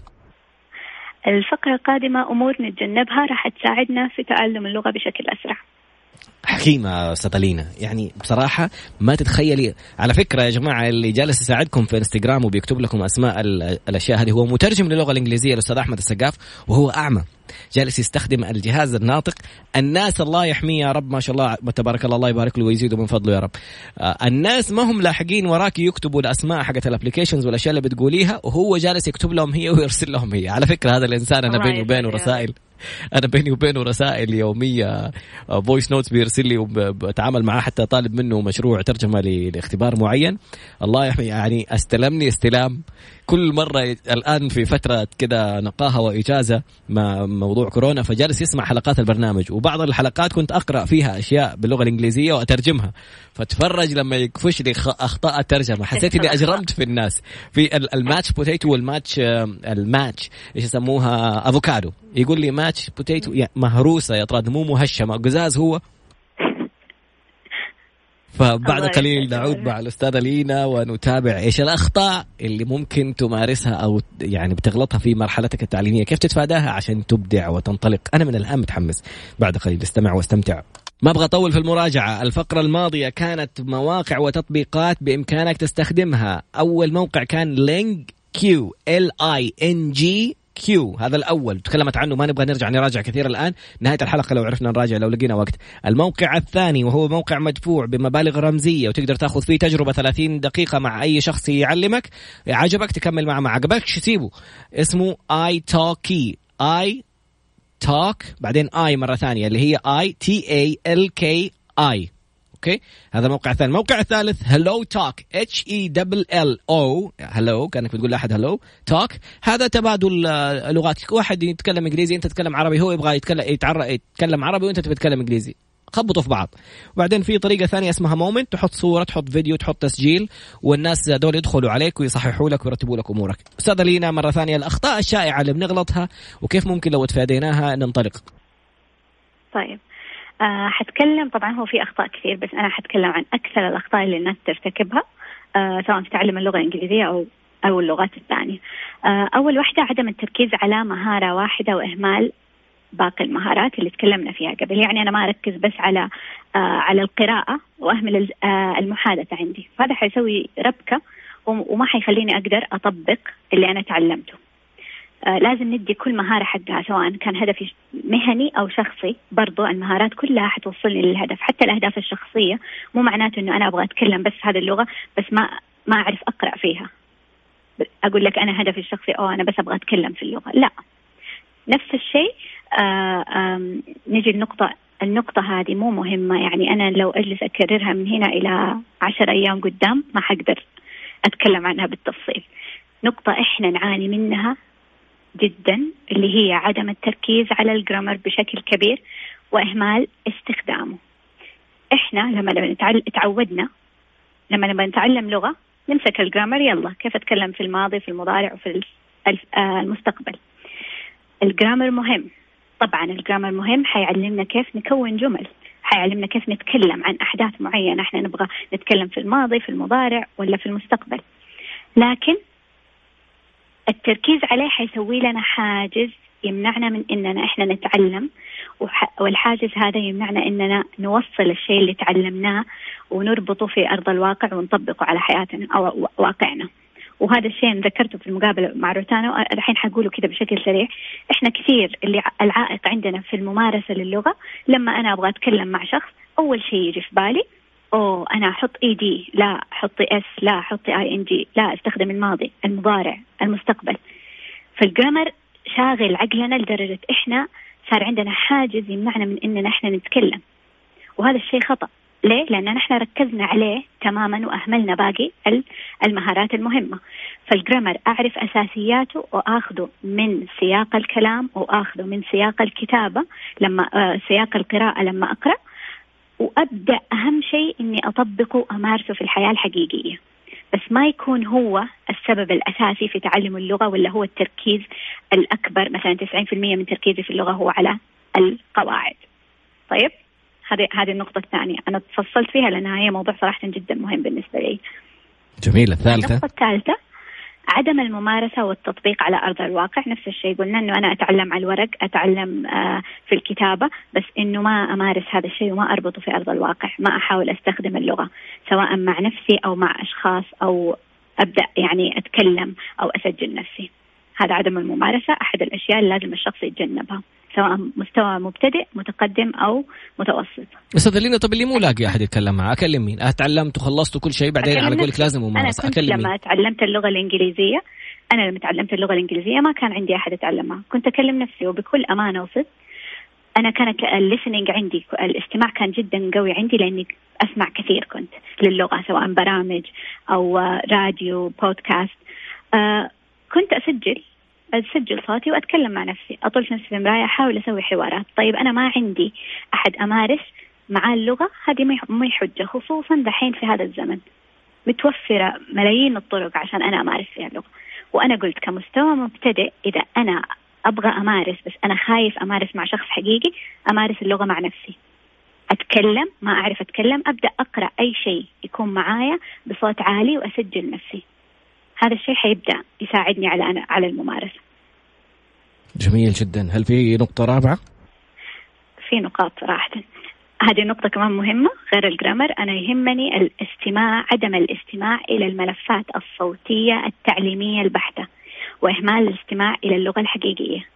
الفقرة القادمة أمور نتجنبها. راح تساعدنا في تعلم اللغة بشكل أسرع. حكيمة ستالينا. يعني بصراحة ما تتخيلي. على فكرة يا جماعة اللي جالس يساعدكم في إنستغرام وبيكتب لكم أسماء الأشياء هذه هو مترجم للغة الإنجليزية الأستاذ أحمد السقاف وهو أعمى. جالس يستخدم الجهاز الناطق. الناس الله يحميه يا رب ما شاء الله تبارك الله الله يبارك له ويزيده من فضله يا رب. آه، الناس ما هم لاحقين وراك يكتبوا الاسماء حقت الابلكيشنز والأشياء اللي بتقوليها وهو جالس يكتب لهم هي ويرسل لهم هي. على فكرة هذا الإنسان أنا بيني وبينه رسائل. أنا بيني وبينه رسائل يومية. voice notes بيرسل لي وبتعامل معاه حتى طالب منه مشروع ترجمة لاختبار معين. الله يحمي يعني استلمني استلام كل مرة الآن في فترة كذا نقاهة وإجازة مع موضوع كورونا فجالس يسمع حلقات البرنامج. وبعض الحلقات كنت أقرأ فيها أشياء باللغة الإنجليزية وأترجمها. فتفرج لما يكفش لي أخطاء الترجمة. حسيت إني أجرمت في الناس. في ال mashed potato وال mashed ال mashed إيش يسموها أفوكادو. يقول لي mashed potato مهروسة يا طراد مو مهشمة قزاز هو. فبعد قليل نعود مع الأستاذة لينا ونتابع إيش الأخطاء اللي ممكن تمارسها أو يعني بتغلطها في مرحلتك التعليمية. كيف تتفاداها عشان تبدع وتنطلق؟ أنا من الآن متحمس. بعد قليل استمع واستمتع. ما أبغى أطول في المراجعة. الفقرة الماضية كانت مواقع وتطبيقات بإمكانك تستخدمها. أول موقع كان LingQ L I N G Q هذا الأول. تكلمت عنه ما نبغى نرجع نراجع كثير الآن. نهاية الحلقة لو عرفنا نراجع لو لقينا وقت. الموقع الثاني وهو موقع مدفوع بمبالغ رمزية وتقدر تأخذ فيه تجربة 30 دقيقة مع أي شخص يعلمك. عجبك تكمل معه. ما عجبكش سيبه. اسمه italki I talk بعدين I مرة ثانية اللي هي I T A L K I okay. هذا الموقع الثاني الموقع الثالث HelloTalk H E double L O hello كأنك بتقول لأحد hello توك هذا تبادل آه، لغات واحد يتكلم إنجليزي أنت تتكلم عربي. هو يبغى يتكلم يتكلم عربي وأنت تبي تتكلم إنجليزي. خبطوا في بعض. وبعدين في طريقة ثانية اسمها مومنت تحط صورة تحط فيديو تحط تسجيل والناس دول يدخلوا عليك ويصححوا لك ويرتبوا لك أمورك. استاذه لينا مرة ثانية الأخطاء الشائعة اللي بنغلطها وكيف ممكن لو تفاديناها ننطلق؟ طيب. آه حتكلم طبعا هو في أخطاء كثير بس أنا حتكلم عن أكثر الأخطاء اللي الناس ترتكبها آه سواء في تعلم اللغة الإنجليزية أو أو اللغات الثانية. آه أول واحدة عدم التركيز على مهارة واحدة وإهمال باقي المهارات اللي تكلمنا فيها قبل. يعني أنا ما أركز بس على على القراءة وأهمل المحادثة عندي. فهذا حيسوي ربكة وما حيخليني أقدر أطبق اللي أنا تعلمته. لازم ندي كل مهارة حقها سواء كان هدفي مهني أو شخصي. برضو المهارات كلها حتوصلني للهدف حتى الأهداف الشخصية. مو معناته أنه أنا أبغى أتكلم بس هذه اللغة بس ما ما أعرف أقرأ فيها. أقول لك أنا هدفي الشخصي أو أنا بس أبغى أتكلم في اللغة. لا. نفس الشيء آه نجي النقطة النقطة هذه مو مهمة. يعني أنا لو أجلس أكررها من هنا إلى عشر أيام قدام ما حقدر أتكلم عنها بالتفصيل. نقطة إحنا نعاني منها جدا اللي هي عدم التركيز على الجرامر بشكل كبير وإهمال استخدامه. إحنا لما لما تعودنا لما لما نتعلم لغة نمسك الجرامر يلا كيف أتكلم في الماضي في المضارع وفي آه، المستقبل. الجرامر مهم طبعا الجرامر مهم حيعلمنا كيف نكون جمل حيعلمنا كيف نتكلم عن أحداث معينة إحنا نبغى نتكلم في الماضي في المضارع ولا في المستقبل لكن التركيز عليه حيسوي لنا حاجز يمنعنا من إننا إحنا نتعلم والحاجز هذا يمنعنا إننا نوصل الشيء اللي تعلمناه ونربطه في أرض الواقع ونطبقه على حياتنا أو واقعنا. وهذا الشيء ذكرته في المقابلة مع روتانا الحين حقوله كذا بشكل سريع إحنا كثير اللي العائق عندنا في الممارسة للغة لما أنا أبغى أتكلم مع شخص أول شيء يجي في بالي أوه أنا أحط ED لا حطي S لا حطي ING لا أستخدم الماضي المضارع المستقبل. فالجرامر شاغل عقلنا لدرجة إحنا صار عندنا حاجز يمنعنا من إننا إحنا نتكلم. وهذا الشيء خطأ. ليه؟ لأن نحن ركزنا عليه تماما وأهملنا باقي المهارات المهمة. فالجرامر أعرف أساسياته وأخذه من سياق الكلام وأخذه من سياق الكتابة. لما آه سياق القراءة لما أقرأ وأبدأ أهم شيء إني أطبقه وأمارسه في الحياة الحقيقية. بس ما يكون هو السبب الأساسي في تعلم اللغة ولا هو التركيز الأكبر. مثلا 90% من تركيزي في اللغة هو على القواعد. طيب؟ هذه هذه النقطة الثانية. أنا تفصلت فيها لأنها هي موضوع صراحة جدا مهم بالنسبة لي. جميلة الثالثة؟ النقطة الثالثة عدم الممارسة والتطبيق على أرض الواقع. نفس الشيء قلنا أنه أنا أتعلم على الورق أتعلم آه، في الكتابة بس أنه ما أمارس هذا الشيء وما أربطه في أرض الواقع. ما أحاول أستخدم اللغة سواء مع نفسي أو مع أشخاص أو أبدأ يعني أتكلم أو أسجل نفسي. هذا عدم الممارسة أحد الأشياء اللي لازم الشخص يتجنبها. سواء مستوى مبتدئ متقدم أو متوسط. أستاذ لينا طب اللي مو لاقي أحد يتكلم معه أكلم مين؟ تعلمت وخلصت وكل شيء بعدين على قولك لازم ممارسه أكلم لما مين؟ تعلمت اللغة الإنجليزية أنا لما تعلمت اللغة الإنجليزية ما كان عندي أحد أتعلم معه كنت أكلم نفسي وبكل أمانة وصدق أنا كانت الليسننج عندي الاستماع كان جدا قوي عندي لأني أسمع كثير كنت للغة سواء برامج أو راديو بودكاست آه كنت أسجل أسجل صوتي وأتكلم مع نفسي. أطل نفسي في المراية أحاول أسوي حوارات. طيب أنا ما عندي أحد أمارس مع اللغة هذه ما هي حجة خصوصا دحين في هذا الزمن. متوفرة ملايين الطرق عشان أنا أمارس فيها اللغة. وأنا قلت كمستوى مبتدئ إذا أنا أبغى أمارس بس أنا خايف أمارس مع شخص حقيقي أمارس اللغة مع نفسي. أتكلم ما أعرف أتكلم أبدأ أقرأ أي شيء يكون معايا بصوت عالي وأسجل نفسي. هذا الشيء حيبدأ يساعدني على أنا على الممارسة. جميل جدا. هل في نقطة رابعة؟ في نقاط صراحة هذه النقطة كمان مهمة. غير الجرامر أنا يهمني الاستماع عدم الاستماع إلى الملفات الصوتية التعليمية البحتة وإهمال الاستماع إلى اللغة الحقيقية.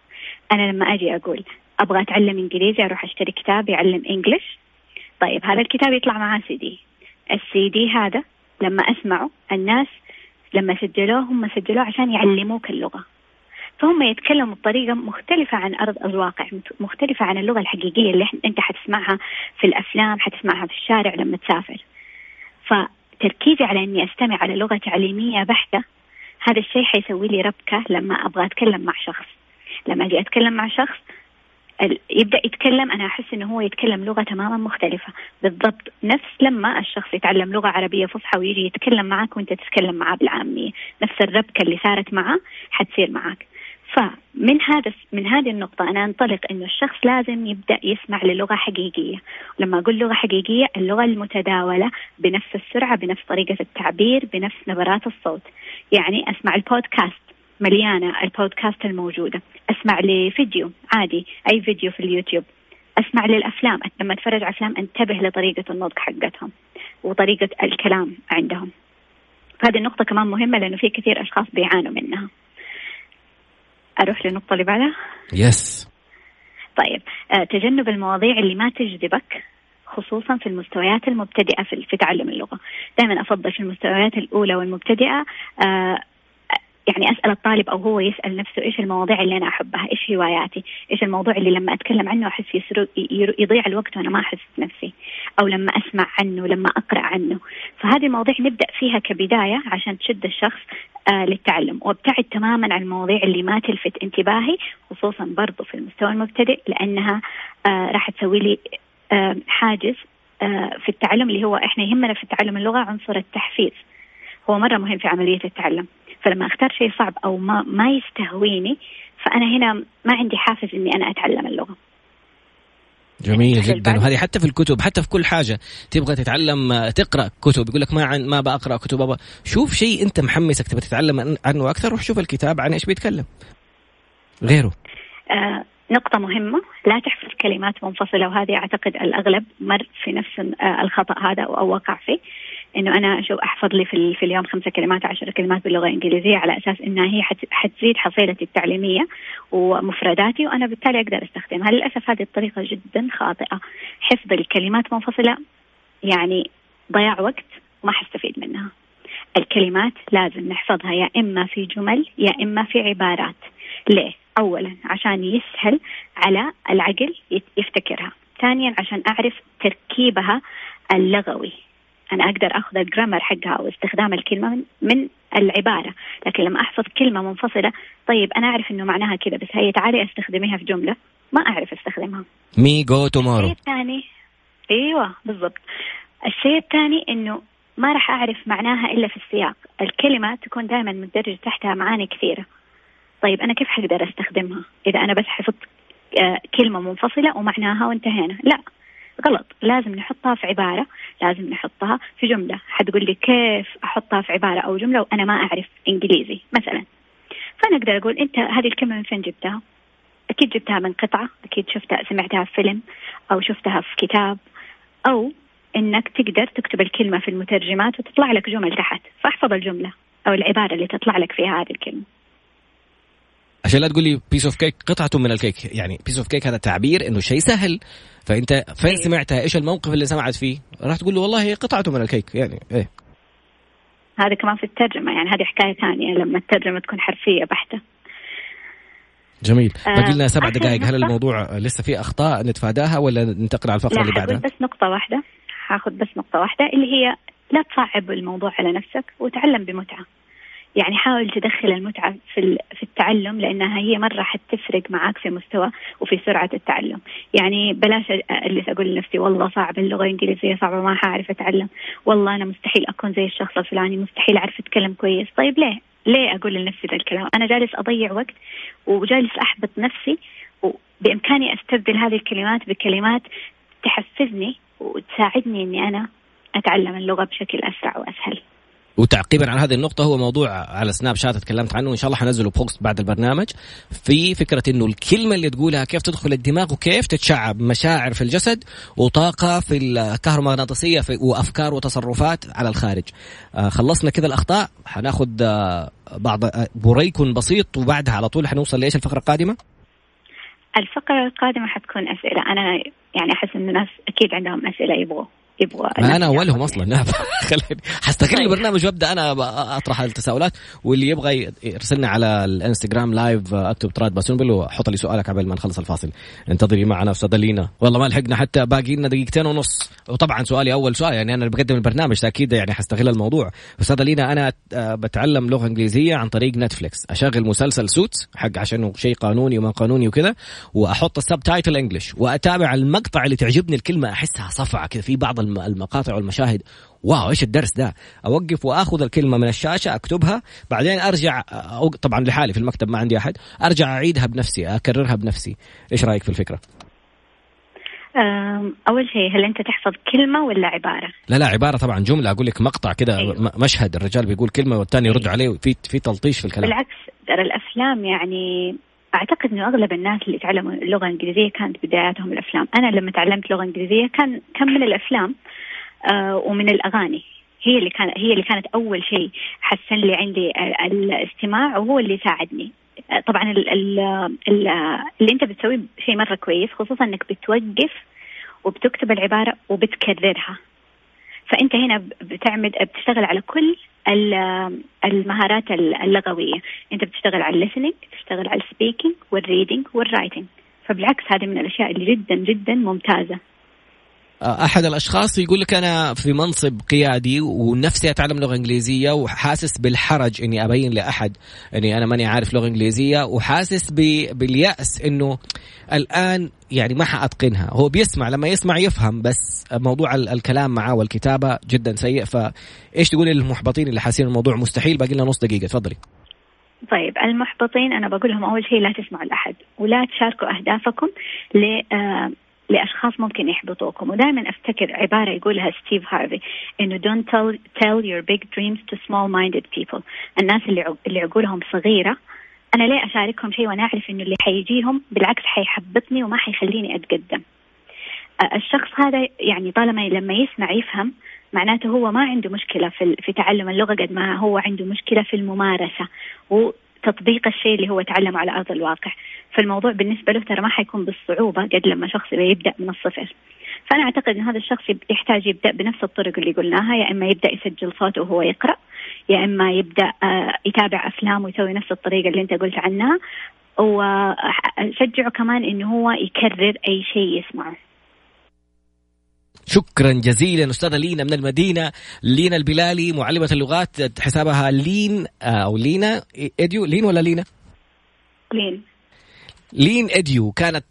أنا لما أجي أقول أبغى أتعلم إنجليزي أروح أشتري كتاب يعلم إنجليش؟ طيب هذا الكتاب يطلع معاه سي دي. السي دي هذا لما أسمعه الناس لما سجلوه هم سجلوه عشان يعلموك اللغة. فهم يتكلموا بطريقة مختلفة عن أرض الواقع مختلفة عن اللغة الحقيقية اللي أنت حتسمعها في الأفلام حتسمعها في الشارع لما تسافر. فتركيزي على أني أستمع على لغة تعليمية بحتة هذا الشيء حيسوي لي ربكة لما أبغى أتكلم مع شخص. لما أجي أتكلم مع شخص يبدأ يتكلم أنا أحس إنه هو يتكلم لغة تماما مختلفة. بالضبط نفس لما الشخص يتعلم لغة عربية فصحى ويجي يتكلم معك وأنت تتكلم معاه بالعامية. نفس الربكة اللي صارت معه حتصير معك. فمن هذا من هذه النقطة أنا أنطلق إنه الشخص لازم يبدأ يسمع للغة حقيقية، لما أقول لغة حقيقية اللغة المتداولة بنفس السرعة بنفس طريقة التعبير بنفس نبرات الصوت، يعني أسمع البودكاست. مليانة البودكاست الموجودة، أسمع لفيديو عادي أي فيديو في اليوتيوب، أسمع للأفلام لما أتفرج على أفلام أنتبه لطريقة النطق حقتهم وطريقة الكلام عندهم. فهذه النقطة كمان مهمة لأنه في كثير أشخاص بيعانوا منها. أروح للنقطة اللي بعدها؟ يس طيب آه تجنب المواضيع اللي ما تجذبك خصوصا في المستويات المبتدئة في, تعلم اللغة. دائما أفضل في المستويات الأولى والمبتدئة آه يعني أسأل الطالب أو هو يسأل نفسه إيش المواضيع اللي أنا أحبها، إيش هواياتي، إيش الموضوع اللي لما أتكلم عنه أحس يضيع الوقت وأنا ما أحس نفسي، أو لما أسمع عنه، لما أقرأ عنه، فهذه المواضيع نبدأ فيها كبداية عشان تشد الشخص آه للتعلم. وابتعد تماما عن المواضيع اللي ما تلفت انتباهي خصوصا برضو في المستوى المبتدئ لأنها آه راح تسوي لي آه حاجز آه في التعلم اللي هو إحنا يهمنا في التعلم اللغة عنصر التحفيز. هو مرة مهم في عملية التعلم. فلما أختار شيء صعب أو ما ما يستهويني فأنا هنا ما عندي حافز إني أنا أتعلم اللغة. جميل جدا. وهذه حتى في الكتب حتى في كل حاجة تبغى تتعلم تقرأ كتب يقول لك ما عن ما بقرا كتب. أبا. شوف شيء أنت محمسك تبغى تتعلم عنه أكثر روح شوف الكتاب عن إيش بيتكلم. غيره. آه نقطة مهمة لا تحفظ كلمات منفصلة وهذه أعتقد الأغلب مر في نفس آه الخطأ هذا أو وقع فيه. إنه أنا شو أحفظ لي في, في اليوم خمسة كلمات عشر كلمات باللغة الإنجليزية على أساس انها هي حتزيد حصيلتي التعليمية ومفرداتي وأنا بالتالي أقدر أستخدمها. للأسف هذه الطريقة جدا خاطئة؟ حفظ الكلمات منفصلة يعني ضياع وقت وما حستفيد منها. الكلمات لازم نحفظها يا إما في جمل يا إما في عبارات. ليه؟ اولا عشان يسهل على العقل يفتكرها. ثانيا عشان أعرف تركيبها اللغوي. أنا أقدر أخذ ال grammar حقها أو استخدام الكلمة من, العبارة لكن لما أحفظ كلمة منفصلة طيب أنا أعرف إنه معناها كذا بس هي تعالي أستخدميها في جملة ما أعرف أستخدمها. me go tomorrow الشيء الثاني أيوه بالضبط. الشيء الثاني إنه ما راح أعرف معناها إلا في السياق. الكلمة تكون دائما مندرج تحتها معاني كثيرة. طيب أنا كيف حقدر أستخدمها؟ إذا أنا بس حفظت آه، كلمة منفصلة ومعناها وانتهينا. لا غلط. لازم نحطها في عبارة لازم نحطها في جملة. حتقول لي كيف أحطها في عبارة أو جملة وأنا ما أعرف إنجليزي مثلا. فأنا أقدر أقول أنت هذه الكلمة من فين جبتها؟ أكيد جبتها من قطعة أكيد شفتها سمعتها في فيلم أو شفتها في كتاب. أو إنك تقدر تكتب الكلمة في المترجمات وتطلع لك جمل تحت. فاحفظ الجملة أو العبارة اللي تطلع لك فيها هذه الكلمة. عشان لا تقول لي piece of cake قطعة من الكيك يعني piece of cake هذا تعبير إنه شيء سهل. فأنت فين أيوه. سمعتها؟ إيش الموقف اللي سمعت فيه؟ راح تقول له والله قطعة من الكيك يعني إيه. هذا كمان في الترجمة يعني هذه حكاية ثانية. لما الترجمة تكون حرفية بحتة. جميل. آه، باقي لنا سبع دقائق. هل الموضوع لسه في أخطاء نتفاداها ولا ننتقل على الفقرة اللي بعدها؟ بس نقطة واحدة. حاخذ بس نقطة واحدة اللي هي لا تصعب الموضوع على نفسك وتعلم بمتعة. يعني حاول تدخل المتعة في في التعلم لأنها هي مرة حتفرق معاك في مستوى وفي سرعة التعلم. يعني بلاش اللي أقول لنفسي والله صعب اللغة الإنجليزية صعبة ما حعرف أتعلم. والله أنا مستحيل أكون زي الشخص الفلاني مستحيل أعرف أتكلم كويس. طيب ليه؟ ليه أقول لنفسي ذا الكلام؟ أنا جالس أضيع وقت وجالس أحبط نفسي وبإمكاني أستبدل هذه الكلمات بكلمات تحفزني وتساعدني إني أنا أتعلم اللغة بشكل أسرع وأسهل. وتعقيبا على هذه النقطة هو موضوع على سناب شات تكلمت عنه وإن شاء الله حنزله بوست بعد البرنامج في فكرة إنه الكلمة اللي تقولها كيف تدخل الدماغ وكيف تتشعب مشاعر في الجسد وطاقة في الكهرومغناطيسية في وأفكار وتصرفات على الخارج. آه خلصنا كذا الأخطاء حناخد آه بعض آه break بسيط وبعدها على طول حنوصل لإيش الفقرة القادمة؟ الفقرة القادمة حتكون أسئلة. أنا يعني أحس إن الناس أكيد عندهم أسئلة يبغوا. يبغى ما أنا أولهم أصلا. خليني حستغل طيب. البرنامج وأبدأ أنا أطرح التساؤلات. واللي يبغى يرسلنا على الإنستغرام live اكتب تراد باسونبل وحط لي سؤالك قبل ما نخلص الفاصل. انتظري معنا استاذه لينا. والله ما لحقنا حتى باقي لنا دقيقتين ونص. وطبعا سؤالي أول سؤال يعني أنا بقدم البرنامج أكيد يعني حستغل الموضوع. استاذه لينا أنا آه، بتعلم لغة إنجليزية عن طريق نتفلكس أشغل مسلسل Suits حق عشانه شيء قانوني وما قانوني وكذا وأحط ال subtitle English وأتابع المقطع اللي تعجبني الكلمة أحسها صعبة كذا في بعض المقاطع والمشاهد. wow إيش الدرس ده؟ أوقف وأخذ الكلمة من الشاشة أكتبها بعدين أرجع طبعا لحالي في المكتب ما عندي أحد أرجع أعيدها بنفسي أكررها بنفسي. إيش رأيك في الفكرة؟ أول شيء هل أنت تحفظ كلمة ولا عبارة؟ لا لا عبارة طبعا جملة أقول لك مقطع كذا أيوه. مشهد الرجال بيقول كلمة والثاني يرد أيوه. عليه في في تلطيش في الكلام. بالعكس ترى الأفلام يعني أعتقد إنه أغلب الناس اللي تعلموا اللغة الإنجليزية كانت بداياتهم الأفلام. أنا لما تعلمت لغة إنجليزية كان كان من الأفلام آه ومن الأغاني. هي اللي كانت هي اللي كانت أول شيء حسن لي عندي الاستماع وهو اللي ساعدني. آه، طبعا ال ال ال اللي أنت بتسويه شيء مرة كويس خصوصا إنك بتوقف وبتكتب العبارة وبتكررها. فأنت هنا بتعمل بتشتغل على كل المهارات اللغوية. أنت بتشتغل على ال listening تشتغل على ال speaking وال reading وال writing فبالعكس هذه من الأشياء اللي جدا جدا ممتازة. أحد الأشخاص يقول لك أنا في منصب قيادي ونفسي أتعلم لغة إنجليزية وحاسس بالحرج إني أبين لأحد. اني أنا ماني عارف لغة إنجليزية وحاسس باليأس إنه الآن يعني ما حأتقنها. هو بيسمع لما يسمع يفهم بس موضوع الكلام معاه والكتابة جدا سيء. فإيش تقولي للمحبطين اللي حاسين الموضوع مستحيل؟ باقي لنا نص دقيقة. تفضلي. طيب المحبطين أنا بقول لهم أول شيء لا تسمعوا لأحد ولا تشاركوا أهدافكم ل آه، لأشخاص ممكن يحبطوكم. ودائما أفتكر عبارة يقولها ستيف هارفي إنه don't tell, tell your big dreams to small minded people. الناس اللي اللي عقولهم صغيرة أنا ليه أشاركهم شيء وأنا أعرف إنه اللي حيجيهم بالعكس حيحبطني وما حيخليني أتقدم. الشخص هذا يعني طالما لما يسمع يفهم معناته هو ما عنده مشكلة في في تعلم اللغة قد ما هو عنده مشكلة في الممارسة. وتطبيق الشيء اللي هو تعلمه على أرض الواقع. فالموضوع بالنسبة له ترى ما حيكون بالصعوبة قد لما شخص يبدأ من الصفر. فأنا أعتقد إن هذا الشخص يحتاج يبدأ بنفس الطرق اللي قلناها. يا إما يبدأ يسجل صوته وهو يقرأ يا إما يبدأ آه، يتابع أفلام ويسوي نفس الطريقة اللي أنت قلت عنها. وشجعه كمان إنه هو يكرر أي شيء يسمعه. شكرا جزيلا أستاذة لينا من المدينة لينا البلالي معلمة اللغات حسابها لين آه، أو لينا اديو لين ولا لينا؟ لين لين اديو كانت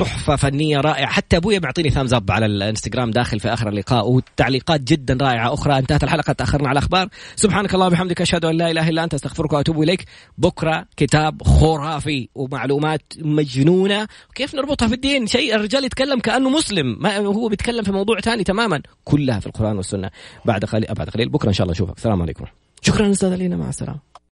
تحفة فنية رائعة. حتى أبويا بيعطيني ثامز أب على الانستغرام داخل في آخر اللقاء والتعليقات جدا رائعة أخرى. انتهت الحلقة تأخرنا على الأخبار. سبحانك الله وبحمدك أشهد أن لا إله إلا أنت أستغفرك وأتوب إليك. بكرة كتاب خرافي ومعلومات مجنونة. كيف نربطها في الدين؟ شيء الرجال يتكلم كأنه مسلم ما هو بيتكلم في موضوع ثاني تماما. كلها في القرآن والسنة. بعد قليل بعد قليل. بكرة إن شاء الله أشوفك. السلام عليكم. شكرا أستاذ لينا مع السلامة.